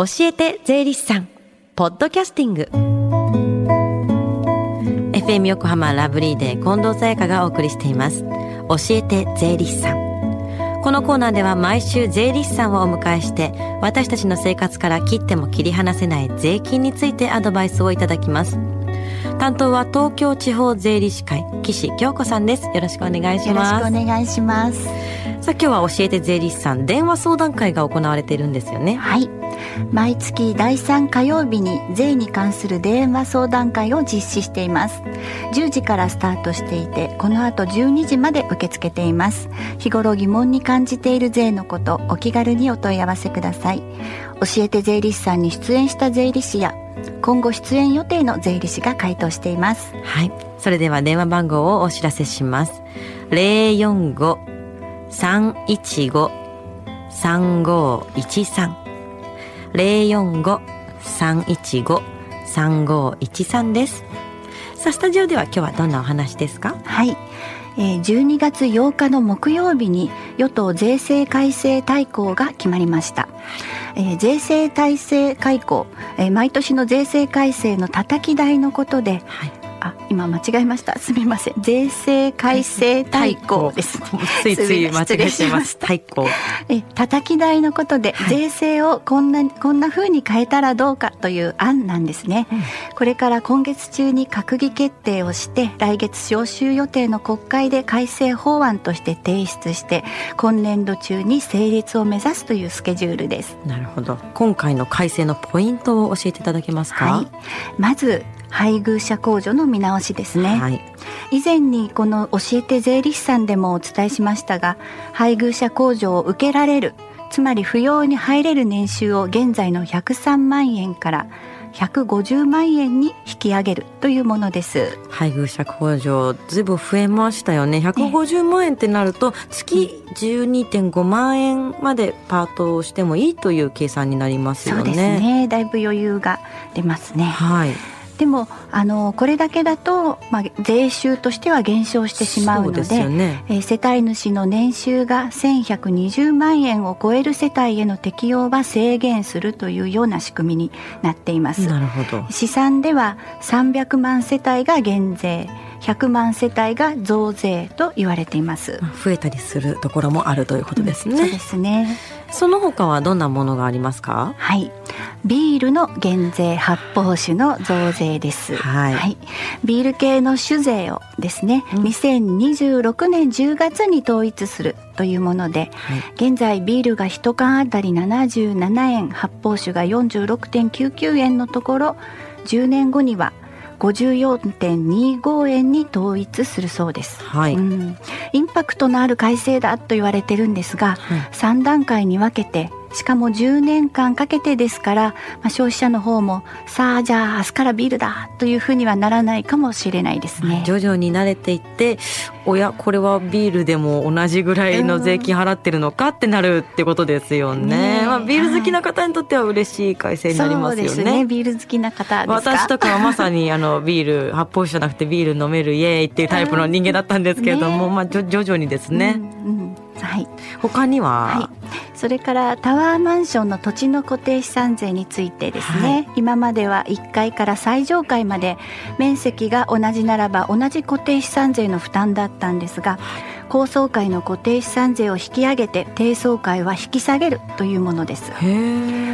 教えて税理士さん。ポッドキャスティング。FM 横浜ラブリーで近藤沙耶香がお送りしています。教えて税理士さん。このコーナーでは毎週税理士さんをお迎えして私たちの生活から切っても切り離せない税金についてアドバイスをいただきます。担当は東京地方税理士会岸京子さんです。よろしくお願いします。よろしくお願いします。さあ今日は教えて税理士さん電話相談会が行われているんですよね。はい毎月第3火曜日に税に関する電話相談会を実施しています。10時からスタートしていてこの後12時まで受け付けています。日頃疑問に感じている税のことお気軽にお問い合わせください。教えて税理士さんに出演した税理士や今後出演予定の税理士が回答しています。はい。それでは電話番号をお知らせします。045-315-3513 045-315-3513です。さあスタジオでは今日はどんなお話ですか？はい。えー、12月8日の木曜日に与党税制改正大綱が決まりました、えー、税制改正大綱、えー、毎年の税制改正のたたき台のことで、はい、あ今間違えました。すみません。税制改正大綱です。ついつい間違えてます。大綱。え叩き台のことで、はい、税制をこんなこんな風に変えたらどうかという案なんですね、うん、これから今月中に閣議決定をして来月召集予定の国会で改正法案として提出して今年度中に成立を目指すというスケジュールです。なるほど。今回の改正のポイントを教えていただけますか、はい、まず配偶者控除の見直しですね、はい、以前にこの教えて税理士さんでもお伝えしましたが配偶者控除を受けられるつまり扶養に入れる年収を現在の103万円から150万円に引き上げるというものです。配偶者控除ずいぶん増えましたよね。150万円ってなると月12.5万円までパートをしてもいいという計算になりますよね。そうですね。だいぶ余裕が出ますね。はいでもあのこれだけだと、まあ、税収としては減少してしまうのでで、ね、えー、世帯主の年収が1120万円を超える世帯への適用は制限するというような仕組みになっています。なるほど。試算では300万世帯が減税100万世帯が増税と言われています。増えたりするところもあるということですね、うん、そうですね。その他はどんなものがありますか？はいビールの減税発泡酒の増税です、はい、はい、ビール系の酒税をですね、うん、2026年10月に統一するというもので、はい、現在ビールが1缶あたり77円発泡酒が46.99円のところ10年後には54.25円に統一するそうです、はい、うん、インパクトのある改正だと言われてるんですが、はい、3段階に分けてしかも10年間かけてですから、まあ、消費者の方もさあじゃあ明日からビールだというふうにはならないかもしれないですね。徐々に慣れていっておやこれはビールでも同じぐらいの税金払ってるのかってなるってことですよね。ね、まあ、ビール好きな方にとっては嬉しい改正になりますよね、ねビール好きな方私とかはまさにあのビール発泡酒じゃなくてビール飲めるイエーイっていうタイプの人間だったんですけれども、ね、まあ徐々にですね、うんうん。はい、他には、はい、それからタワーマンションの土地の固定資産税についてですね、はい、今までは1階から最上階まで面積が同じならば同じ固定資産税の負担だったんですが、高層階の固定資産税を引き上げて低層階は引き下げるというものです。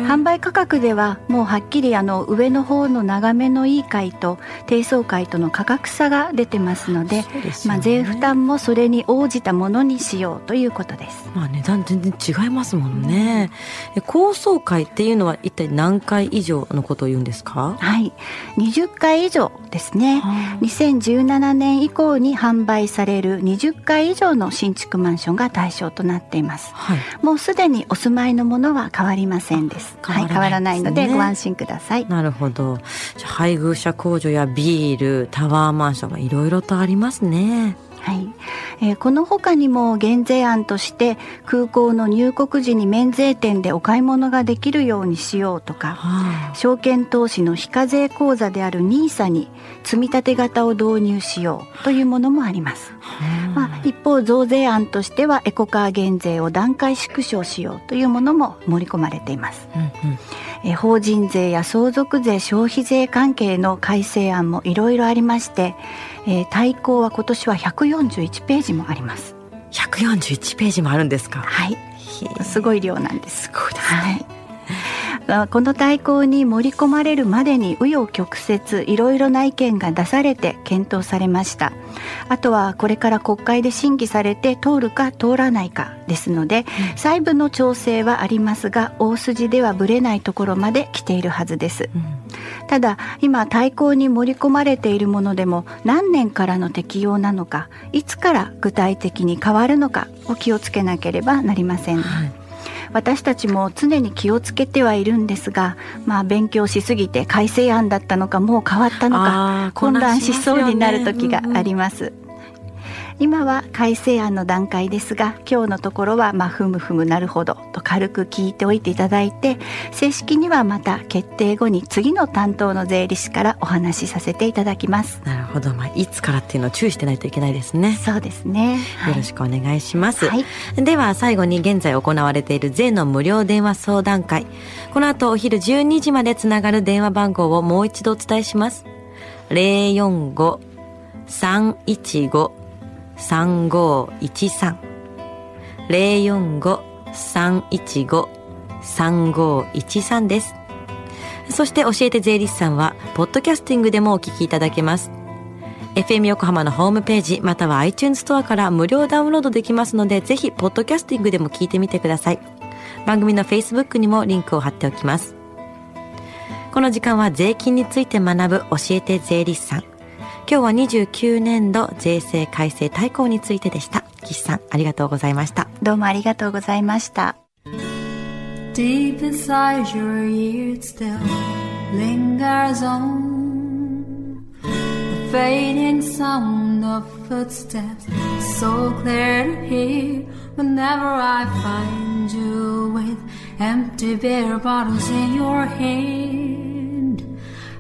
販売価格ではもうはっきりあの上の方の眺めのいい階と低層階との価格差が出てますので、ね、まあ、税負担もそれに応じたものにしようということです、まあ、値段全然違いますもんね、うん、高層階っていうのは一体何階以上のことを言うんですか？はい。20階以上ですね。2017年以降に販売される20階以上の新築マンションが対象となっています、はい、もうすでにお住まいのものは変わりませんです。はい、変わらないのでご安心ください。なるほど。配偶者控除やビールタワーマンションはいろいろとありますねはい。えー、この他にも減税案として空港の入国時に免税店でお買い物ができるようにしようとか、はあ、証券投資の非課税口座である NISA に積立型を導入しようというものもあります。はあまあ、一方増税案としてはエコカー減税を段階縮小しようというものも盛り込まれています、うんうん。え法人税や相続税消費税関係の改正案もいろいろありまして、えー、対抗は今年は141ページもあります。141ページもあるんですか？はい。すごい量なんです。すごいですね、はいこの大綱に盛り込まれるまでに紆余曲折いろいろな意見が出されて検討されました。あとはこれから国会で審議されて通るか通らないかですので、うん、細部の調整はありますが大筋ではぶれないところまで来ているはずです、うん、ただ今大綱に盛り込まれているものでも何年からの適用なのかいつから具体的に変わるのかを気をつけなければなりません、はい私たちも常に気をつけてはいるんですが、まあ、勉強しすぎて改正案だったのかもう変わったのか混乱しそうになる時があります。今は改正案の段階ですが今日のところはまあふむふむなるほどと軽く聞いておいていただいて正式にはまた決定後に次の担当の税理士からお話しさせていただきます。なるほど、まあ、いつからっていうのを注意してないといけないですね。そうですね、はい、よろしくお願いします、はい、では最後に現在行われている税の無料電話相談会。この後お昼12時までつながる電話番号をもう一度お伝えします。045-315 3513 045-315-3513です。そして教えて税理士さんは、ポッドキャスティングでもお聞きいただけます。FM 横浜のホームページ、または iTunes ストアから無料ダウンロードできますので、ぜひ、ポッドキャスティングでも聞いてみてください。番組の Facebook にもリンクを貼っておきます。この時間は税金について学ぶ教えて税理士さん。今日は29年度税制改正大綱についてでした。岸さん、ありがとうございました。どうもありがとうございました。Deep inside your ears still lingers on The fading sound of footsteps So clear to hear Whenever I find you with Empty beer bottles in your hand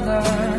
another